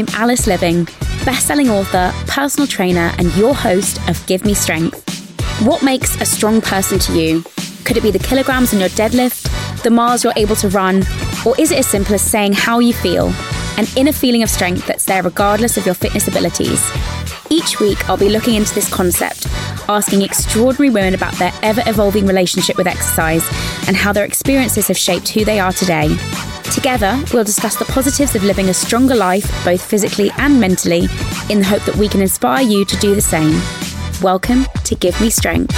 I'm Alice Liveing, best-selling author, personal trainer, and your host of Give Me Strength. What makes a strong person to you? Could it be the kilograms in your deadlift, the miles you're able to run, or is it as simple as saying how you feel, an inner feeling of strength that's there regardless of your fitness abilities? Each week, I'll be looking into this concept, asking extraordinary women about their ever evolving relationship with exercise and how their experiences have shaped who they are today. Together, we'll discuss the positives of living a stronger life, both physically and mentally, in the hope that we can inspire you to do the same. Welcome to Give Me Strength.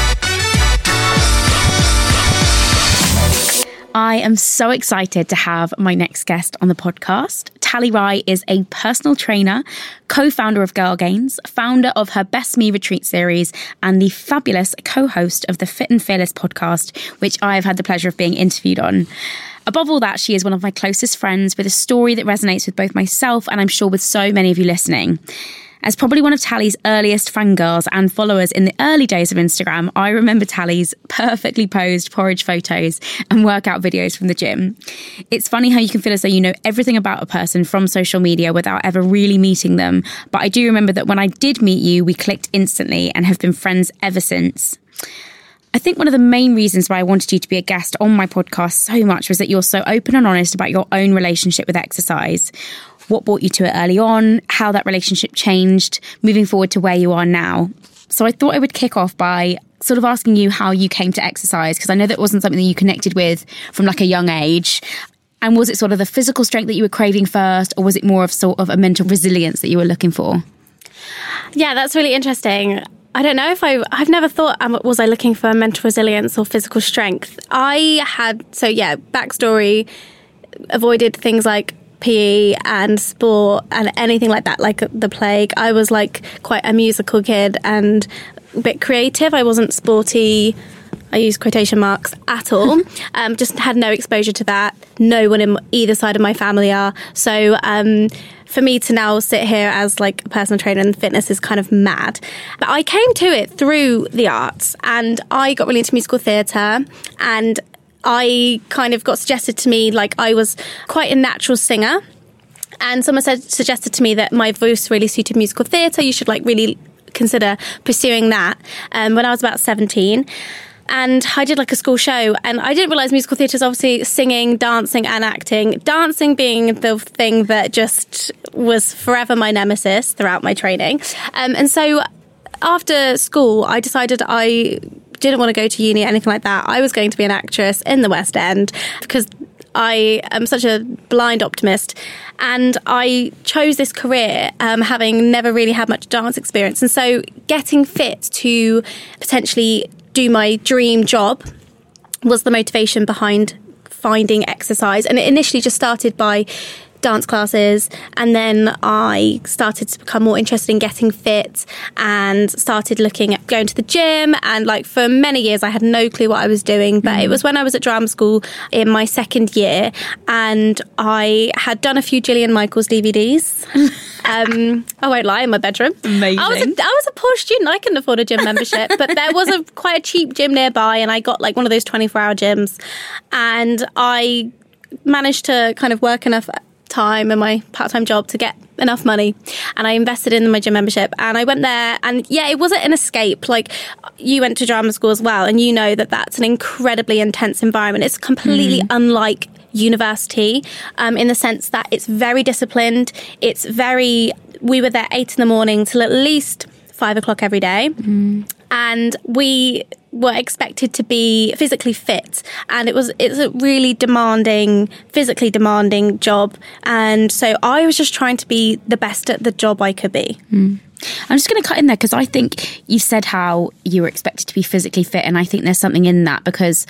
I am so excited to have my next guest on the podcast. Tally Rye is a personal trainer, co founder of Girl Gains, founder of her Best Me retreat series, and the fabulous co host of the Fit and Fearless podcast, which I have had the pleasure of being interviewed on. Above all that, she is one of my closest friends with a story that resonates with both myself and I'm sure with so many of you listening. As probably one of Tally's earliest fangirls and followers in the early days of Instagram, I remember Tally's perfectly posed porridge photos and workout videos from the gym. It's funny how you can feel as though you know everything about a person from social media without ever really meeting them. But I do remember that when I did meet you, we clicked instantly and have been friends ever since. I think one of the main reasons why I wanted you to be a guest on my podcast so much was that you're so open and honest about your own relationship with exercise what brought you to it early on, how that relationship changed, moving forward to where you are now. So I thought I would kick off by sort of asking you how you came to exercise because I know that wasn't something that you connected with from like a young age. And was it sort of the physical strength that you were craving first, or was it more of sort of a mental resilience that you were looking for? Yeah, that's really interesting. I don't know if I, I've never thought, um, was I looking for mental resilience or physical strength? I had, so yeah, backstory, avoided things like PE and sport and anything like that, like the plague. I was like quite a musical kid and a bit creative. I wasn't sporty. I use quotation marks at all. um, just had no exposure to that. No one in either side of my family are. So um, for me to now sit here as like a personal trainer and fitness is kind of mad. But I came to it through the arts and I got really into musical theatre and I kind of got suggested to me like I was quite a natural singer and someone said suggested to me that my voice really suited musical theatre. You should like really consider pursuing that. Um, when I was about seventeen. And I did like a school show, and I didn't realize musical theatre is obviously singing, dancing, and acting. Dancing being the thing that just was forever my nemesis throughout my training. Um, and so after school, I decided I didn't want to go to uni or anything like that. I was going to be an actress in the West End because I am such a blind optimist. And I chose this career um, having never really had much dance experience. And so getting fit to potentially do my dream job was the motivation behind finding exercise. And it initially just started by dance classes and then I started to become more interested in getting fit and started looking at going to the gym and like for many years I had no clue what I was doing but mm. it was when I was at drama school in my second year and I had done a few Jillian Michaels DVDs um, I won't lie in my bedroom Amazing. I was, a, I was a poor student I couldn't afford a gym membership but there was a quite a cheap gym nearby and I got like one of those 24 hour gyms and I managed to kind of work enough time and my part-time job to get enough money and I invested in my gym membership and I went there and yeah it wasn't an escape like you went to drama school as well and you know that that's an incredibly intense environment it's completely mm. unlike university um, in the sense that it's very disciplined it's very we were there eight in the morning till at least five o'clock every day mm. and we were expected to be physically fit and it was it's a really demanding physically demanding job and so I was just trying to be the best at the job I could be. Mm. I'm just going to cut in there because I think you said how you were expected to be physically fit and I think there's something in that because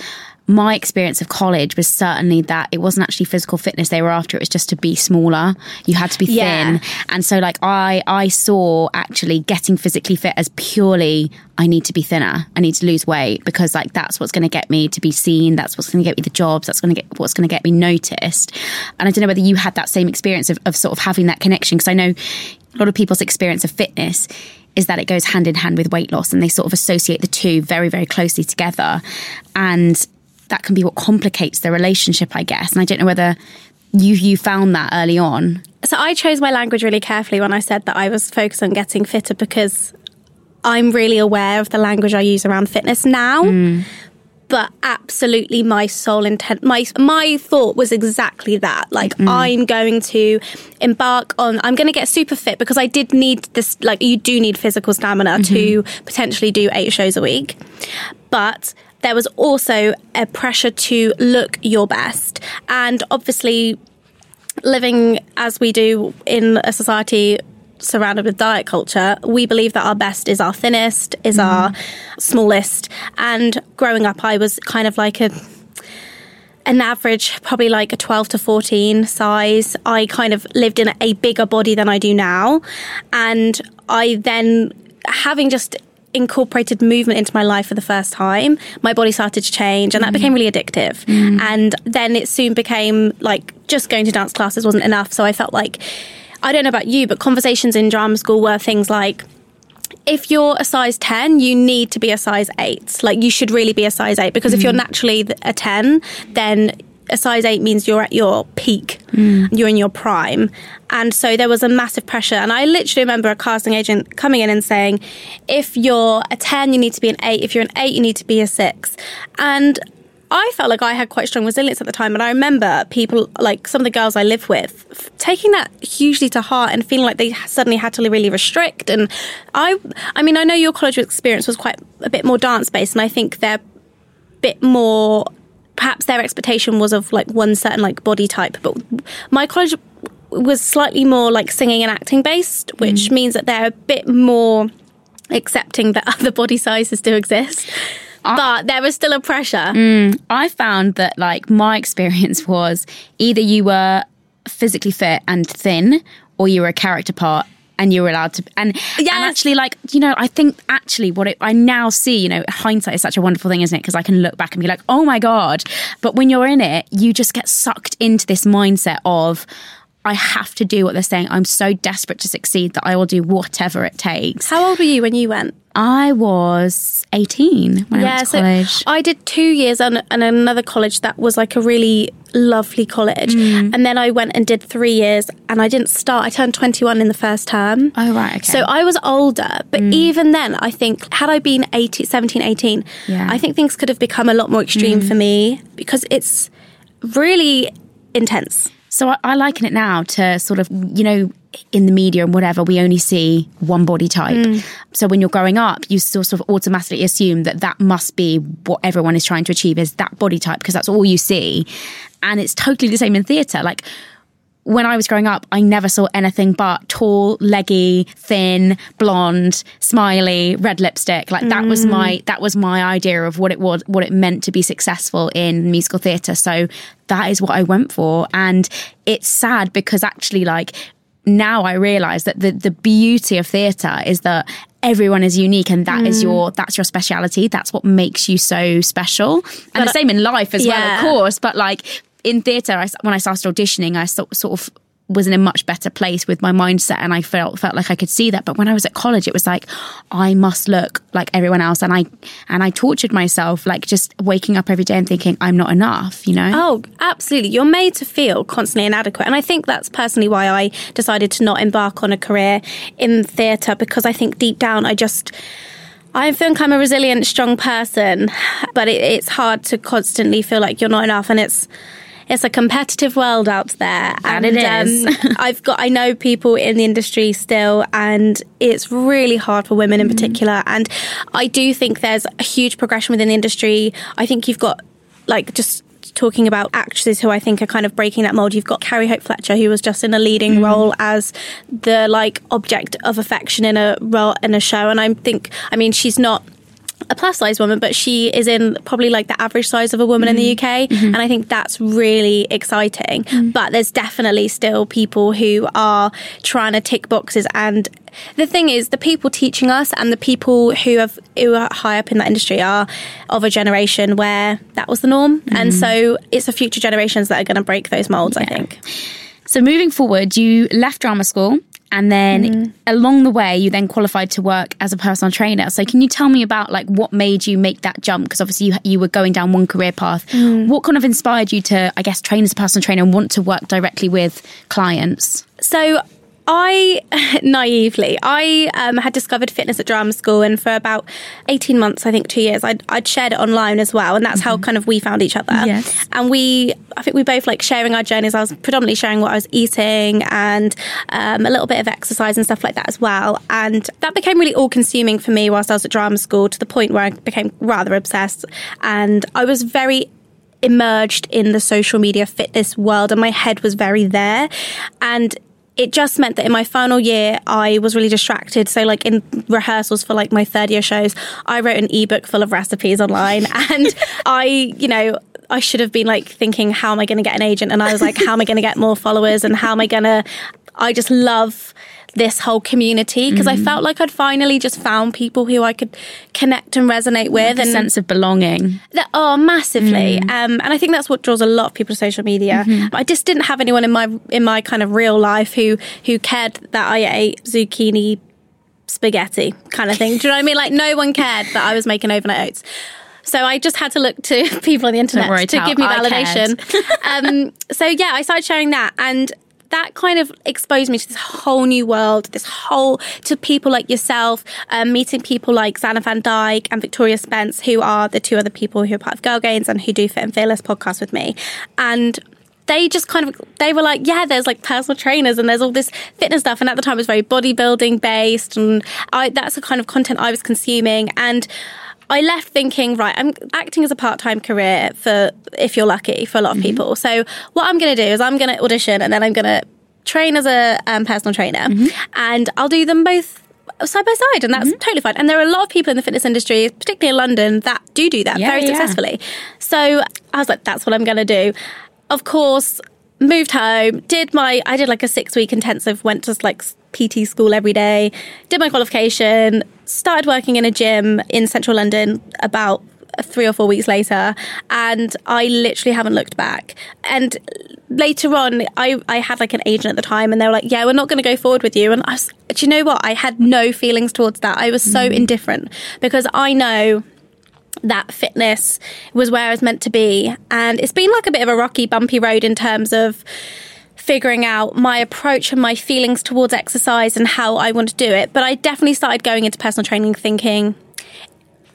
my experience of college was certainly that it wasn't actually physical fitness they were after it was just to be smaller. You had to be thin. Yeah. and so like i i saw actually getting physically fit as purely i need to be thinner i need to lose weight because like that's what's going to get me to be seen that's what's going to get me the jobs that's going to get what's going to get me noticed. And i don't know whether you had that same experience of, of sort of having that connection because i know a lot of people's experience of fitness is that it goes hand in hand with weight loss and they sort of associate the two very very closely together. And that can be what complicates the relationship, I guess. And I don't know whether you you found that early on. So I chose my language really carefully when I said that I was focused on getting fitter because I'm really aware of the language I use around fitness now. Mm. But absolutely, my sole intent, my my thought was exactly that. Like, mm. I'm going to embark on. I'm going to get super fit because I did need this. Like, you do need physical stamina mm-hmm. to potentially do eight shows a week. But there was also a pressure to look your best. And obviously, living as we do in a society surrounded with diet culture, we believe that our best is our thinnest, is mm. our smallest. And growing up, I was kind of like a an average, probably like a 12 to 14 size. I kind of lived in a bigger body than I do now. And I then, having just incorporated movement into my life for the first time, my body started to change and that mm. became really addictive. Mm. And then it soon became like just going to dance classes wasn't enough. So I felt like, I don't know about you, but conversations in drama school were things like, if you're a size 10, you need to be a size 8. Like, you should really be a size 8 because mm. if you're mm. naturally a 10, then a size 8 means you're at your peak, mm. you're in your prime. And so there was a massive pressure. And I literally remember a casting agent coming in and saying, if you're a 10, you need to be an 8. If you're an 8, you need to be a 6. And I felt like I had quite strong resilience at the time. And I remember people, like some of the girls I live with, taking that hugely to heart and feeling like they suddenly had to really restrict. And I, I mean, I know your college experience was quite a bit more dance based, and I think they're a bit more perhaps their expectation was of like one certain like body type but my college was slightly more like singing and acting based which mm. means that they're a bit more accepting that other body sizes do exist. I, but there was still a pressure. Mm, i found that like my experience was either you were physically fit and thin or you were a character part and you were allowed to and, yes. and actually like you know i think actually what it, i now see you know hindsight is such a wonderful thing isn't it because i can look back and be like oh my god but when you're in it you just get sucked into this mindset of I have to do what they're saying. I'm so desperate to succeed that I will do whatever it takes. How old were you when you went? I was 18 when I went to college. so I did two years and another college that was like a really lovely college. Mm. And then I went and did three years and I didn't start, I turned 21 in the first term. oh, right. Okay. Mm. So I was older, but even then, I think had I been 18, 17, 18, Yeah. Mm. I think things could have become a lot more extreme for me because it's really intense. So I, I liken it now to sort of, you know, in the media and whatever, we only see one body type. Mm. So when you're growing up, you sort of automatically assume that that must be what everyone is trying to achieve is that body type because that's all you see. And it's totally the same in theatre. Like when I was growing up, I never saw anything but tall, leggy, thin, blonde, smiley, red lipstick. Like that was my mm. that was my idea of what it was, what it meant to be successful in musical theatre. So that is what I went for, and it's sad because actually, like now I realise that the the beauty of theatre is that everyone is unique and that is mm. your that's your speciality. That's what makes you so special. And the same in life as well of course but like in theatre I, when I started auditioning I sort, sort of was in a much better place with my mindset and I felt felt like I could see that but when I was at college it was like I must look like everyone else and I and I tortured myself like just waking up every day and thinking I'm not enough you know Oh, absolutely. You're made to feel constantly inadequate. And I think that's personally why I decided to not embark on a career in theatre because I think deep down I just. I think I'm a resilient, strong person, but it, it's hard to constantly feel like you're not enough, and it's it's a competitive world out there. That and it is. Um, I've got I know people in the industry still, and it's really hard for women in particular. And I do think there's a huge progression within the industry. I think you've got like just talking about actresses who I think are kind of breaking that mold. You've got Carrie Hope Fletcher, who was just in a leading role as the like object of affection in a role in a show, and I think I mean she's not a plus size woman, but she is in probably like the average size of a woman in the mm. UK. Mm-hmm. And I think that's really exciting. Mm. But there's definitely still people who are trying to tick boxes. And the thing is, the people teaching us and the people who have who are high up in that industry are of a generation where that was the norm. And mm-hmm. so it's the future generations that are going to break those molds, I think. So moving forward, you left drama school and then mm-hmm. along the way you then qualified to work as a personal trainer. So can you tell me about like what made you make that jump because obviously you you were going down one career path. Mm. What kind of inspired you to I guess train as a personal trainer and want to work directly with clients? So I naively I um, had discovered fitness at drama school, and for about eighteen months, I think two years, I'd, I'd shared it online as well, and that's how kind of we found each other. Yes. And we, I think we both like sharing our journeys. I was predominantly sharing what I was eating and um, a little bit of exercise and stuff like that as well. And that became really all consuming for me whilst I was at drama school to the point where I became rather obsessed, and I was very emerged in the social media fitness world and my head was very there and it just meant that in my final year I was really distracted. So like in rehearsals for like my third year shows I wrote an ebook full of recipes online. And I you know I should have been like thinking how am I going to get an agent? And I was like how am I going to get more followers? And how am I going to I just love this whole community because I felt like I'd finally just found people who I could connect and resonate with A and sense of belonging. that, oh, massively. Um, and I think that's what draws a lot of people to social media. I just didn't have anyone in my in my kind of real life who who cared that I ate zucchini spaghetti kind of thing. Do you know what I mean? Like no one cared that I was making overnight oats. So I just had to look to people on the internet worry, to Tal, give me validation. um, so yeah, I started sharing that and that kind of exposed me to this whole new world, this whole to people like yourself, um, meeting people like Zanna Van Dijk and Victoria Spence, who are the two other people who are part of Girl Gains and who do Fit and Fearless podcast with me. And they just kind of they were like yeah there's like personal trainers and there's all this fitness stuff and at the time it was very bodybuilding based and I, that's the kind of content i was consuming and I left thinking, right, I'm acting as a part time career for, if you're lucky, for a lot of mm-hmm. people. So, what I'm going to do is I'm going to audition and then I'm going to train as a um, personal trainer. Mm-hmm. And I'll do them both side by side and that's mm-hmm. totally fine. And there are a lot of people in the fitness industry particularly in london that do do that Yeah, very yeah. successfully. So i was like that's what i'm going to do. Of course moved home did my i did like a six week intensive went to like pt school every day did my qualification started working in a gym in central london about three or four weeks later, and I literally haven't looked back. And later on, I, I had like an agent at the time, and they were like, "Yeah, we're not going to go forward with you." And I was, do you know what? I had no feelings towards that. I was so Mm. indifferent because I know that fitness was where I was meant to be. And it's been like a bit of a rocky, bumpy road in terms of figuring out my approach and my feelings towards exercise and how I want to do it. But I definitely started going into personal training thinking,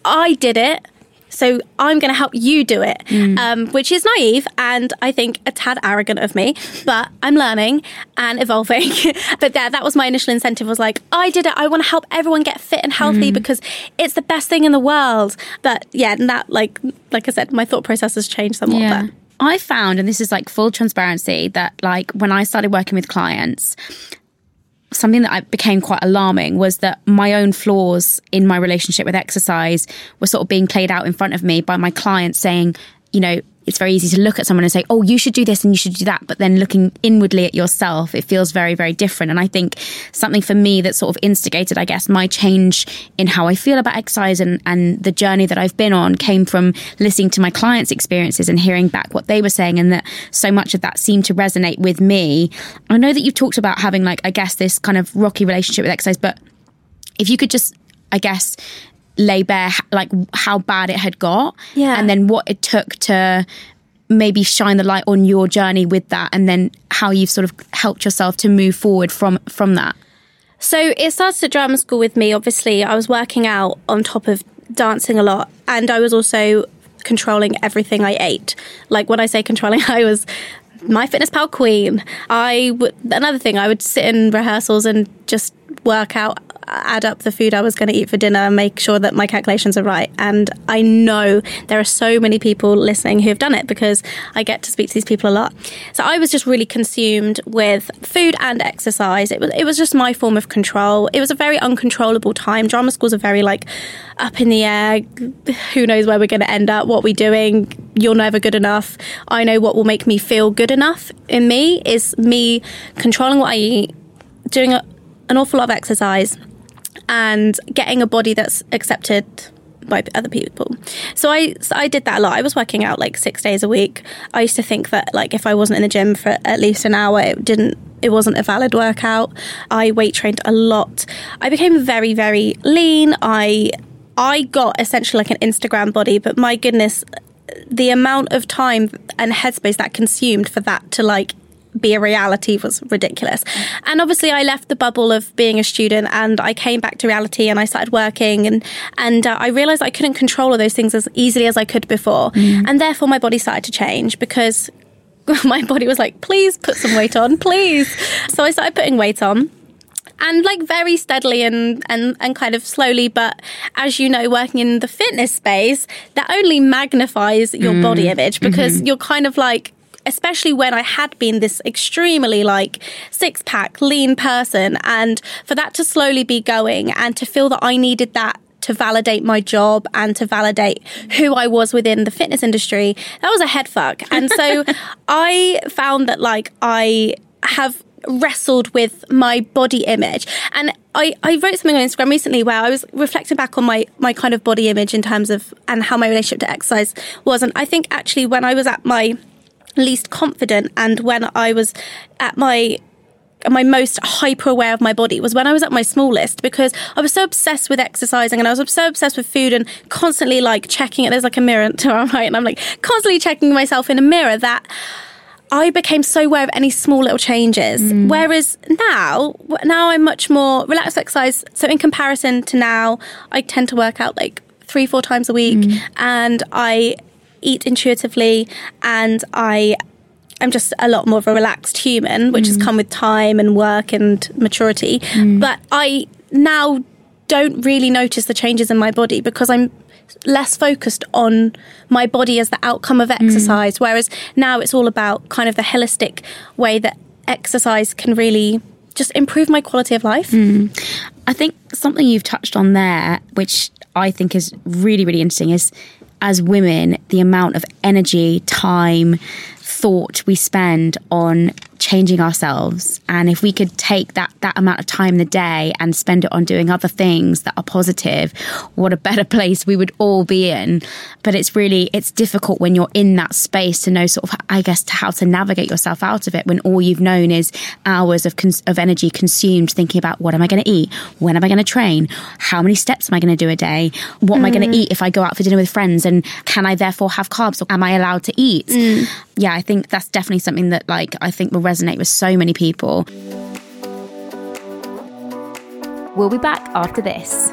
I did it. So I'm going to help you do it, um, which is naive and I think a tad arrogant of me. But I'm learning and evolving. but yeah, that was my initial incentive. Was like, I did it. I want to help everyone get fit and healthy because it's the best thing in the world. But yeah, and that like like I said, my thought process has changed somewhat. Yeah. There. I found, and this is like full transparency, that like when I started working with clients, something that I became quite alarming was that my own flaws in my relationship with exercise were sort of being played out in front of me by my clients saying, you know, it's very easy to look at someone and say, oh, you should do this and you should do that. But then looking inwardly at yourself, it feels very, very different. And I think something for me that sort of instigated, I guess, my change in how I feel about exercise and, and the journey that I've been on came from listening to my clients' experiences and hearing back what they were saying. And that so much of that seemed to resonate with me. I know that you've talked about having, like, I guess, this kind of rocky relationship with exercise, but if you could just, I guess, lay bare like how bad it had got Yeah. and then what it took to maybe shine the light on your journey with that and then how you've sort of helped yourself to move forward from from that So it started at drama school with me. Obviously, I was working out on top of dancing a lot, and I was also controlling everything I ate. Like when I say controlling, I was MyFitnessPal queen. I would another thing. I would sit in rehearsals and just work out, add up the food I was going to eat for dinner, and make sure that my calculations are right. And I know there are so many people listening who have done it because I get to speak to these people a lot. So I was just really consumed with food and exercise. It was it was just my form of control. It was a very uncontrollable time. Drama schools are very like up in the air. Who knows where we're going to end up? What we're doing? You're never good enough. I know what will make me feel good enough. In me is me controlling what I eat, doing a, an awful lot of exercise, and getting a body that's accepted by other people. So I so I did that a lot. I was working out like 6 days a week. I used to think that like if I wasn't in the gym for at least an hour it didn't it wasn't a valid workout. I weight trained a lot. I became very very lean. I I got essentially like an Instagram body, but my goodness the amount of time and headspace that consumed for that to like be a reality was ridiculous. And obviously, I left the bubble of being a student and I came back to reality and I started working and and uh, I realized I couldn't control all those things as easily as I could before, mm. and therefore my body started to change because my body was like, please put some weight on, please. So I started putting weight on and like very steadily and, and and kind of slowly. But as you know working in the fitness space that only magnifies your body mm. image because mm-hmm. you're kind of like especially when I had been this extremely like six pack lean person and for that to slowly be going and to feel that I needed that to validate my job and to validate who I was within the fitness industry that was a head fuck. And so I found that like I have wrestled with my body image. And I, I wrote something on Instagram recently where I was reflecting back on my my kind of body image in terms of and how my relationship to exercise was. And I think actually when I was at my least confident and when I was at my my most hyper aware of my body was when I was at my smallest because I was so obsessed with exercising and I was so obsessed with food and constantly like checking it. There's like a mirror to our right, and I'm like constantly checking myself in a mirror that I became so aware of any small little changes. Mm. Whereas now, now I'm much more relaxed exercise. So in comparison to now, I tend to work out like three, four times a week, mm. and I eat intuitively, and I I'm just a lot more of a relaxed human, which has mm. come with time and work and maturity. Mm. But I now don't really notice the changes in my body because I'm less focused on my body as the outcome of mm. exercise. Whereas now it's all about kind of the holistic way that exercise can really just improve my quality of life. I think something you've touched on there, which I think is really, really interesting, is as women, the amount of energy, time, thought we spend on changing ourselves. And if we could take that that amount of time in the day and spend it on doing other things that are positive, what a better place we would all be in. But it's really it's difficult when you're in that space to know sort of I guess how to navigate yourself out of it when all you've known is hours of cons- of energy consumed thinking about what am I going to eat, when am I going to train, how many steps am I going to do a day, what mm. am I going to eat if I go out for dinner with friends, and can I therefore have carbs or am I allowed to eat? Mm. Yeah, I think that's definitely something that like I think will resonate with so many people. We'll be back after this.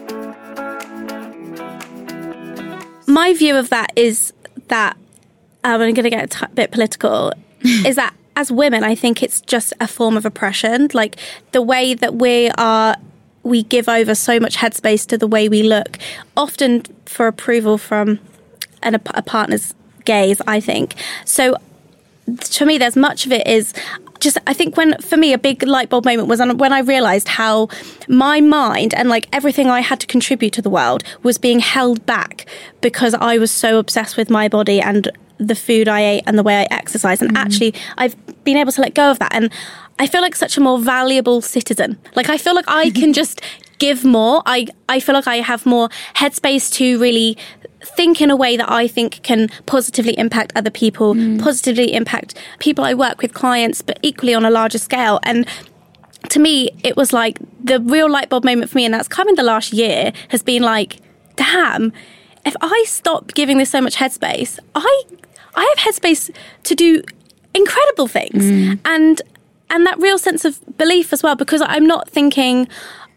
my view of that is that um, I'm going to get a t- bit political. is that as women, I think it's just a form of oppression. Like the way that we are, we give over so much headspace to the way we look, often for approval from an, a partner's gaze. I think so. To me, there's much of it is just I think when for me a big light bulb moment was when I realized how my mind and like everything I had to contribute to the world was being held back because I was so obsessed with my body and the food I ate and the way I exercise and mm. actually I've been able to let go of that and I feel like such a more valuable citizen. Like I feel like I can just give more. I I feel like I have more headspace to really think in a way that I think can positively impact other people, mm. positively impact people I work with, clients, but equally on a larger scale. And to me, it was like the real light bulb moment for me, and that's come in the last year, has been like, damn, if I stop giving this so much headspace, I I have headspace to do incredible things. Mm. And and that real sense of belief as well, because I'm not thinking,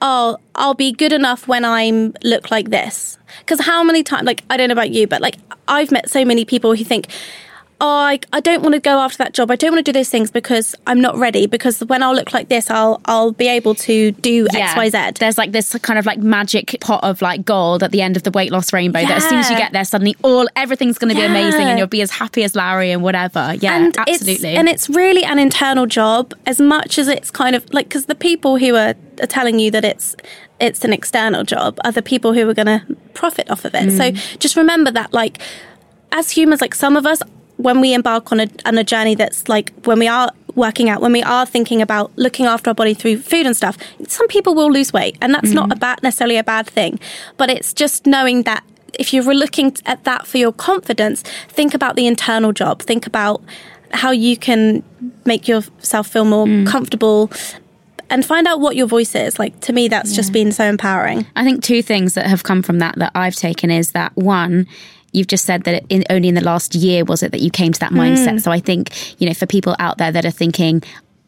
oh, I'll be good enough when I look like this. Because how many times, like, I don't know about you, but like, I've met so many people who think, oh, I, I don't want to go after that job. I don't want to do those things because I'm not ready. Because when I'll look like this, I'll I'll be able to do yeah. X, Y, Z. There's like this kind of like magic pot of like gold at the end of the weight loss rainbow. Yeah. That as soon as you get there, suddenly all everything's going to yeah. be amazing, and you'll be as happy as Larry and whatever. Yeah, and absolutely. It's, and it's really an internal job as much as it's kind of like because the people who are, are telling you that it's it's an external job are the people who are going to profit off of it. Mm. So just remember that like as humans, like some of us when we embark on a, on a journey that's like when we are working out, when we are thinking about looking after our body through food and stuff, some people will lose weight, and that's not mm-hmm. a bad, necessarily a bad thing. But it's just knowing that if you're looking at that for your confidence, think about the internal job. Think about how you can make yourself feel more mm. comfortable and find out what your voice is. Like to me, that's just been so empowering. I think two things that have come from that that I've taken is that one, you've just said that in, only in the last year was it that you came to that mindset. Mm. So I think, you know, for people out there that are thinking,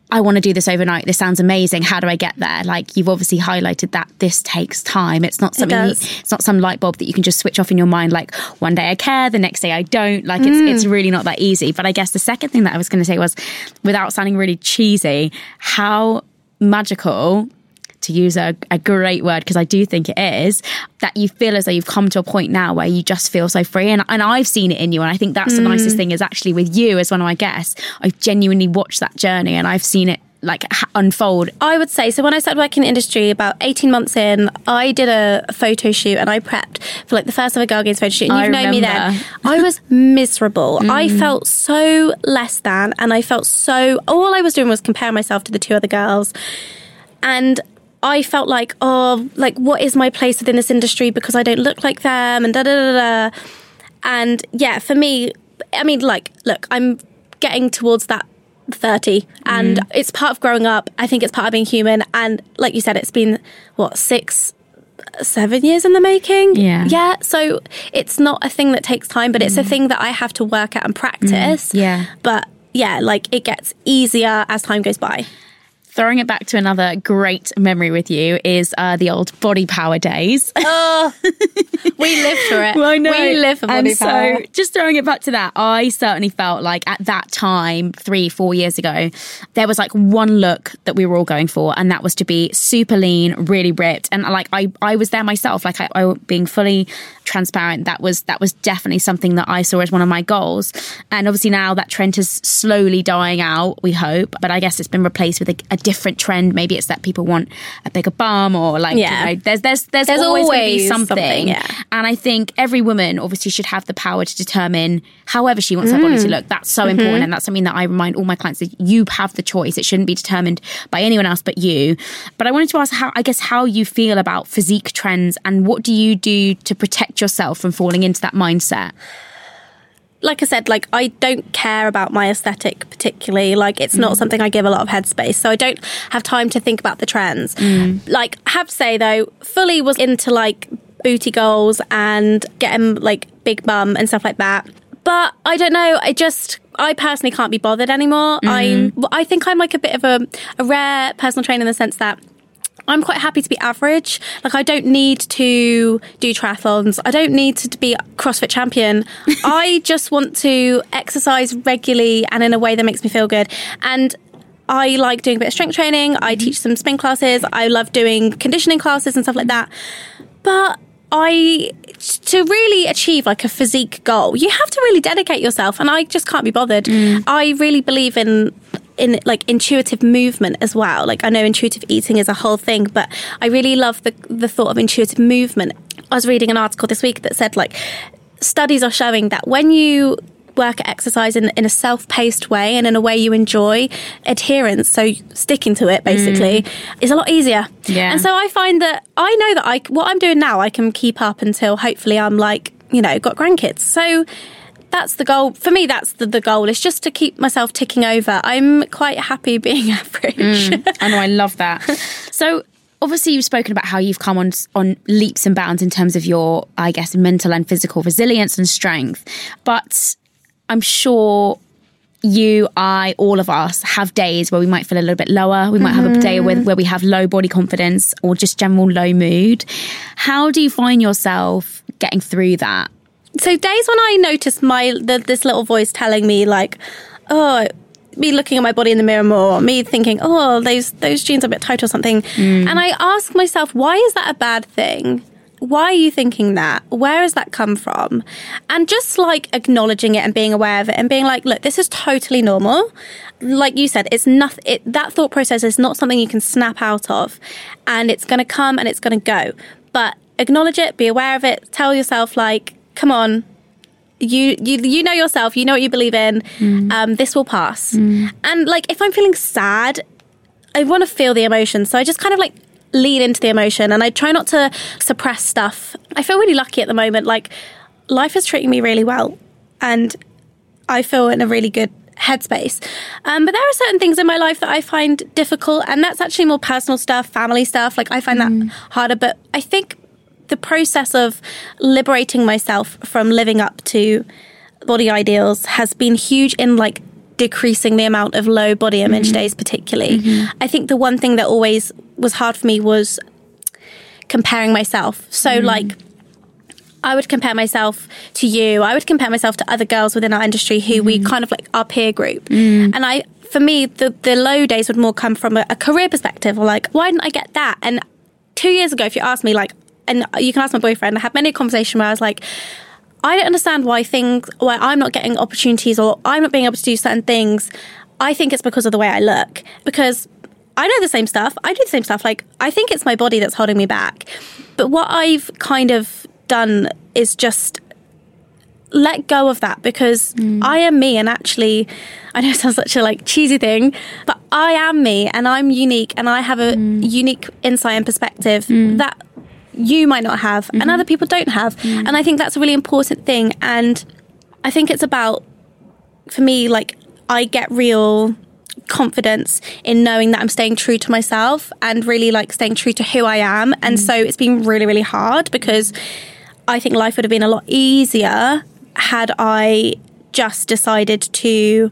I want to do this overnight. This sounds amazing. How do I get there? Like you've obviously highlighted that this takes time. It's not something. you- it's not some light bulb that you can just switch off in your mind. Like one day I care, the next day I don't. Like it's Mm. it's really not that easy. But I guess the second thing that I was going to say was, without sounding really cheesy, how magical to use a, a great word because I do think it is that you feel as though you've come to a point now where you just feel so free and, and I've seen it in you and I think that's the Mm. nicest thing is actually with you as one of my guests I've genuinely watched that journey and I've seen it like unfold I would say so. When I started working in the industry, about eighteen months in, I did a photo shoot and I prepped for like the first ever Girl Gains photo shoot. And you've known me then. I was miserable. I Mm. felt so less than, and I felt so. All I was doing was comparing myself to the two other girls, and. I felt like, oh, like what is my place within this industry because I don't look like them and da da da da. And yeah, for me, I mean, like, look, I'm getting towards that 30 and Mm. it's part of growing up. I think it's part of being human. And like you said, it's been what, six, seven years in the making? Yeah. Yeah. So it's not a thing that takes time, but it's a thing that I have to work at and practice. yeah. But yeah, like it gets easier as time goes by. Throwing it back to another great memory with you is uh, the old body power days Oh, we live for it. Well, I know. We live for body and power. So, just throwing it back to that, I certainly felt like at that time, three, four years ago, there was like one look that we were all going for, and that was to be super lean, really ripped, and like I, I was there myself, like I, I being fully transparent. That was that was definitely something that I saw as one of my goals, and obviously now that trend is slowly dying out. We hope, but I guess it's been replaced with a, a different trend. Maybe it's that people want a bigger bum, or like Yeah. you know, there's there's there's, There's always, always something. something, yeah. And I think every woman obviously should have the power to determine however she wants her body to Mm. look. That's so Mhm. important. And that's something that I remind all my clients that you have the choice. It shouldn't be determined by anyone else but you. But I wanted to ask how, I guess, how you feel about physique trends and what do you do to protect yourself from falling into that mindset? Like I said, like I don't care about my aesthetic particularly. Like it's not Mm. something I give a lot of headspace, so I don't have time to think about the trends. Mm. Like I have to say though, fully was into like booty goals and getting like big bum and stuff like that. But I don't know. I just I personally can't be bothered anymore. I I think I'm like a bit of a, a rare personal trainer in the sense that. I'm quite happy to be average. Like I don't need to do triathlons. I don't need to be a CrossFit champion. I just want to exercise regularly and in a way that makes me feel good. And I like doing a bit of strength training. I mm-hmm. teach some spin classes. I love doing conditioning classes and stuff like that. But I to really achieve like a physique goal, you have to really dedicate yourself and I just can't be bothered. Mm. I really believe in in like intuitive movement as well. Like I know intuitive eating is a whole thing, but I really love the the thought of intuitive movement. I was reading an article this week that said like studies are showing that when you work at exercise in, in a self-paced way and in a way you enjoy adherence so sticking to it basically mm. is a lot easier Yeah. and so i find that i know that i what i'm doing now i can keep up until hopefully i'm like you know got grandkids so that's the goal for me that's the, the goal is just to keep myself ticking over i'm quite happy being average Mm, I know, I love that. So, obviously, you've spoken about how you've come on on leaps and bounds in terms of your, I guess, mental and physical resilience and strength. But I'm sure you, I, all of us have days where we might feel a little bit lower. We might have a day where, where we have low body confidence or just general low mood. How do you find yourself getting through that? So days when I notice my the, this little voice telling me like, oh, me looking at my body in the mirror more, me thinking, oh, those those jeans are a bit tight or something, Mm. and I ask myself, why is that a bad thing? Why are you thinking that? Where has that come from? And just like acknowledging it and being aware of it and being like, look, this is totally normal. Like you said, it's not it, that thought process is not something you can snap out of, and it's going to come and it's going to go. But acknowledge it, be aware of it, tell yourself like, come on, You, you you know yourself. You know what you believe in. Um, this will pass. And like, if I'm feeling sad, I want to feel the emotion. So I just kind of like lean into the emotion, and I try not to suppress stuff. I feel really lucky at the moment. Like, life is treating me really well, and I feel in a really good headspace. Um, but there are certain things in my life that I find difficult, and that's actually more personal stuff, family stuff. Like I find that harder. But I think the process of liberating myself from living up to body ideals has been huge in like decreasing the amount of low body mm-hmm. image days particularly. Mm-hmm. I think the one thing that always was hard for me was comparing myself. So mm-hmm. like I would compare myself to you. I would compare myself to other girls within our industry who we kind of like our peer group. Mm. And I, for me, the, the low days would more come from a, a career perspective or like, why didn't I get that? And two years ago, if you asked me, like, and you can ask my boyfriend, I had many a conversation where I was like, I don't understand why things, why I'm not getting opportunities or I'm not being able to do certain things. I think it's because of the way I look. Because I know the same stuff. I do the same stuff. Like, I think it's my body that's holding me back. But what I've kind of done is just let go of that because mm. I am me and actually I know it sounds such a like cheesy thing but I am me and I'm unique and I have a mm. unique insight and perspective mm. that you might not have and mm-hmm. other people don't have. Mm. And I think that's a really important thing. And I think it's about for me like I get real confidence in knowing that I'm staying true to myself and really like staying true to who I am. And mm. so it's been really really hard because I think life would have been a lot easier had I just decided to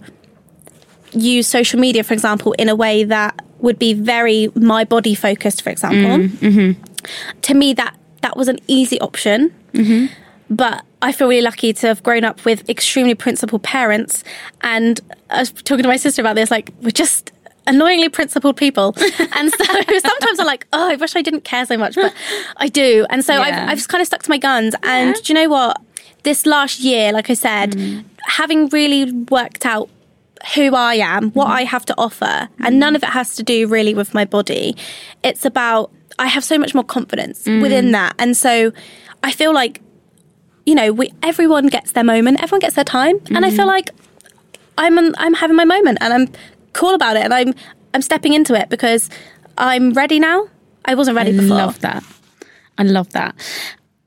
use social media, for example, in a way that would be very my body focused, for example. Mm, mm-hmm. To me, that that was an easy option. Mm-hmm. But I feel really lucky to have grown up with extremely principled parents. And I was talking to my sister about this, like, we're just annoyingly principled people. and so sometimes I'm like, oh, I wish I didn't care so much, but I do. And so Yeah. I've, I've just kind of stuck to my guns. And do you know what? This last year, like I said, mm. having really worked out who I am, what mm-hmm. I have to offer, and mm-hmm. none of it has to do really with my body. It's about, I have so much more confidence within that. And so I feel like, you know, we everyone gets their moment, everyone gets their time. And I feel like I'm I'm having my moment and I'm cool about it and I'm I'm stepping into it because I'm ready now. I wasn't ready I before. I love that. I love that.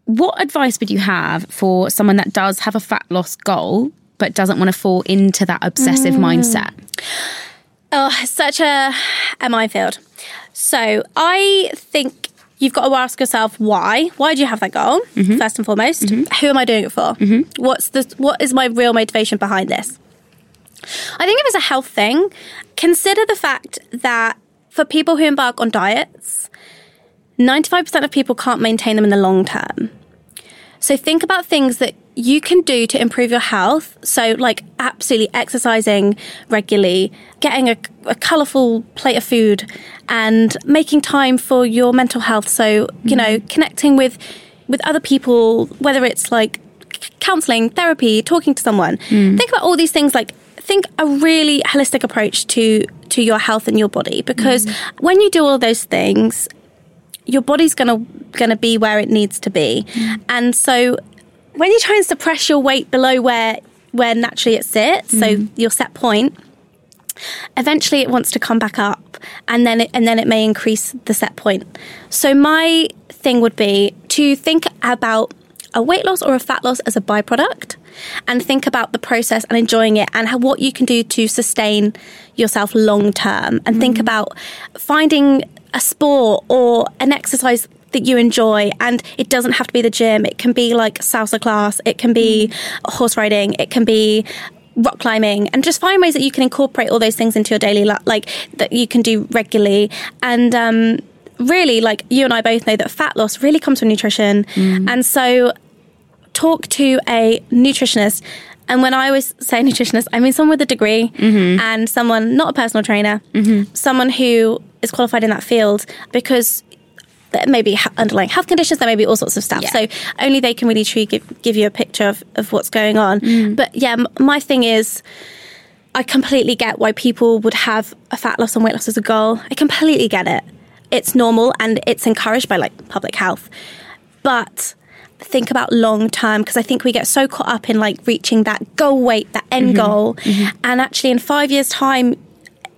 What advice would you have for someone that does have a fat loss goal but doesn't want to fall into that obsessive Mm. mindset? Oh, such a, a minefield. So I think you've got to ask yourself why. Why do you have that goal? Mm-hmm. First and foremost, mm-hmm. who am I doing it for? Mm-hmm. What's the what is my real motivation behind this? I think if it's a health thing, consider the fact that for people who embark on diets, 95% of people can't maintain them in the long term. So think about things that you can do to improve your health. So, like absolutely exercising regularly, getting a, a colourful plate of food, and making time for your mental health. So, you mm-hmm. know, connecting with with other people, whether it's like counselling, therapy, talking to someone. Mm. Think about all these things. Like think a really holistic approach to to your health and your body because mm-hmm. when you do all those things your body's gonna gonna be where it needs to be mm. and so when you try and suppress your weight below where where naturally it sits so mm-hmm. your set point eventually it wants to come back up and then it, and then it may increase the set point. So my thing would be to think about a weight loss or a fat loss as a byproduct and think about the process and enjoying it and how, what you can do to sustain yourself long term and think mm-hmm. about finding a sport or an exercise that you enjoy and it doesn't have to be the gym. It can be like salsa class. It can be horse riding. It can be rock climbing. And just find ways that you can incorporate all those things into your daily life like that you can do regularly. And um really like you and I both know that fat loss really comes from nutrition. Mm. And so talk to a nutritionist. And when I always say nutritionist, I mean someone with a degree mm-hmm. and someone, not a personal trainer, mm-hmm. someone who is qualified in that field. Because there may be underlying health conditions, there may be all sorts of stuff. Yeah. So only they can really truly give, give you a picture of, of what's going on. But yeah, m- my thing is, I completely get why people would have a fat loss and weight loss as a goal. I completely get it. It's normal and it's encouraged by like public health. But think about long term because I think we get so caught up in like reaching that goal weight, that end Mm-hmm. goal. And actually, in five years' time,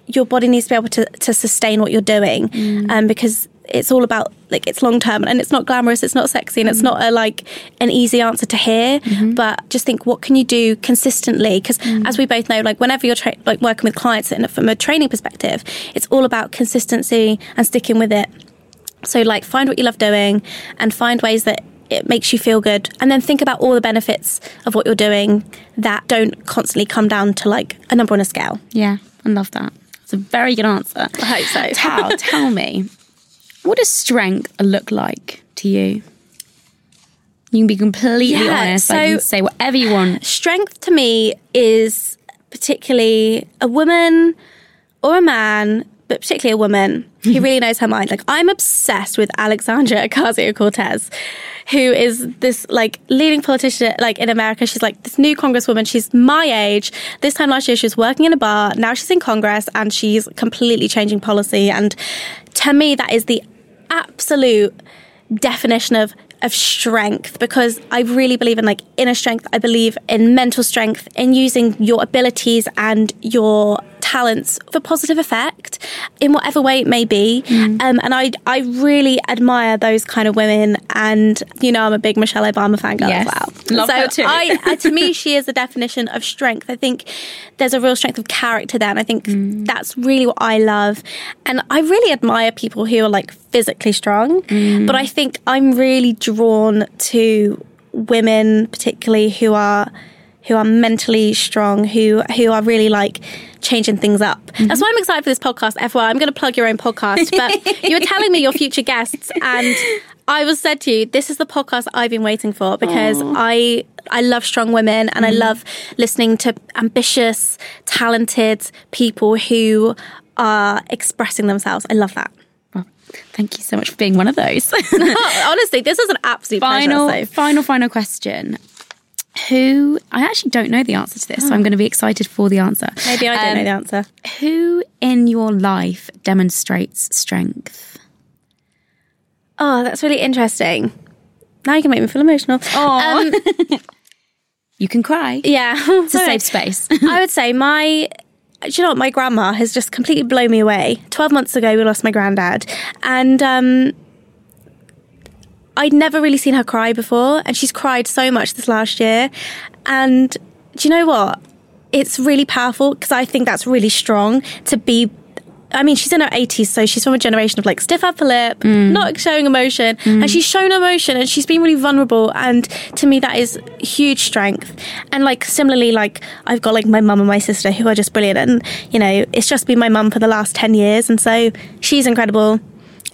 your body needs to be able to, to sustain what you're doing Mm. um, because it's all about like it's long term and it's not glamorous it's not sexy and Mm. it's not a like an easy answer to hear Mm-hmm. but just think what can you do consistently because Mm. as we both know like whenever you're tra- like working with clients and from a training perspective it's all about consistency and sticking with it so like find what you love doing and find ways that it makes you feel good and then think about all the benefits of what you're doing that don't constantly come down to like a number on a scale Yeah, I love that. It's a very good answer. I hope so. Tal, tell me, what does strength look like to you? You can be completely Yeah, honest. so- can say whatever you want. strength to me is particularly a woman or a man, but particularly a woman who really knows her mind. Like I'm obsessed with Alexandra Ocasio Cortez, who is this like leading politician like in America. She's like this new congresswoman. She's my age. This time last year she was working in a bar. Now she's in Congress and she's completely changing policy. And to me, that is the absolute definition of of strength because I really believe in like inner strength. I believe in mental strength, in using your abilities and your talents for positive effect in whatever way it may be. Um, and I I really admire those kind of women. And you know, I'm a big Michelle Obama fangirl Yes. as well. Love so her too. I, uh, to me, she is the definition of strength. I think there's a real strength of character there, and I think Mm. that's really what I love. And I really admire people who are like physically strong, Mm. but I think I'm really drawn to women, particularly who are who are mentally strong, who who are really like changing things up. Mm-hmm. That's why I'm excited for this podcast. FYI, I'm going to plug your own podcast, but you were telling me your future guests, and I was said to you, this is the podcast I've been waiting for because I I love strong women and I Mm-hmm. love listening to ambitious, talented people who are expressing themselves. I love that. Well, thank you so much for being one of those. Honestly, this is an absolute final, pleasure. So. final, final question. Who I actually don't know the answer to this, so I'm going to be excited for the answer. Maybe I don't Um, know the answer. Who in your life demonstrates strength? Oh, that's really interesting. Now you can make me feel emotional. Um, You can cry. yeah, It's a safe space. I would say my. Do you know what? My grandma has just completely blown me away. Twelve months ago, we lost my granddad, and um, I'd never really seen her cry before, and she's cried so much this last year. And do you know what? It's really powerful because I think that's really strong to be. I mean, she's in her 80s, so she's from a generation of like stiff upper lip, mm. not showing emotion, and mm. she's shown emotion and she's been really vulnerable. And to me, that is huge strength. And like, similarly, like, I've got like my mum and my sister who are just brilliant. And, you know, it's just been my mum for the last 10 years. And so she's incredible.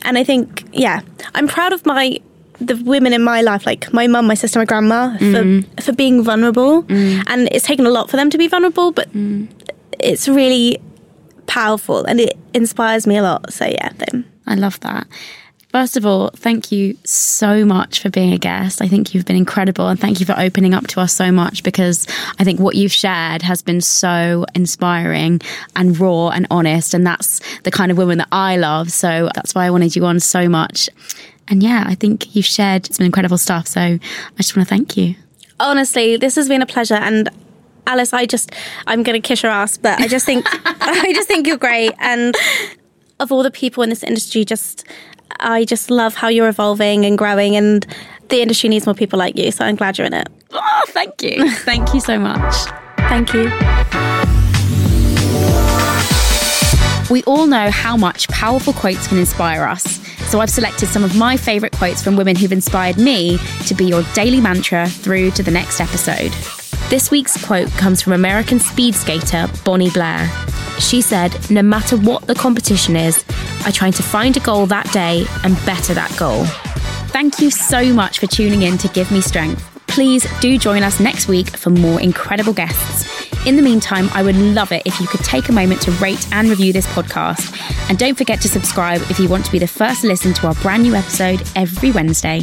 And I think, yeah, I'm proud of my the women in my life, like my mum, my sister, my grandma, for mm-hmm. for being vulnerable. Mm. And it's taken a lot for them to be vulnerable, but mm. it's really powerful and it inspires me a lot. So yeah, them. I love that. First of all, thank you so much for being a guest. I think you've been incredible and thank you for opening up to us so much because I think what you've shared has been so inspiring and raw and honest. And that's the kind of woman that I love. So that's why I wanted you on so much. And yeah, I think you've shared some incredible stuff. So I just want to thank you. honestly, this has been a pleasure. And Alice, I just, I'm going to kiss your ass, but I just think, I just think you're great. And of all the people in this industry, just, I just love how you're evolving and growing. And the industry needs more people like you. So I'm glad you're in it. Oh, thank you. thank you so much. Thank you. We all know how much powerful quotes can inspire us. So I've selected some of my favourite quotes from women who've inspired me to be your daily mantra through to the next episode. This week's quote comes from American speed skater Bonnie Blair. She said, No matter what the competition is, I try to find a goal that day and better that goal. Thank you so much for tuning in to Give Me Strength. Please do join us next week for more incredible guests. In the meantime, I would love it if you could take a moment to rate and review this podcast. And don't forget to subscribe if you want to be the first to listen to our brand new episode every Wednesday.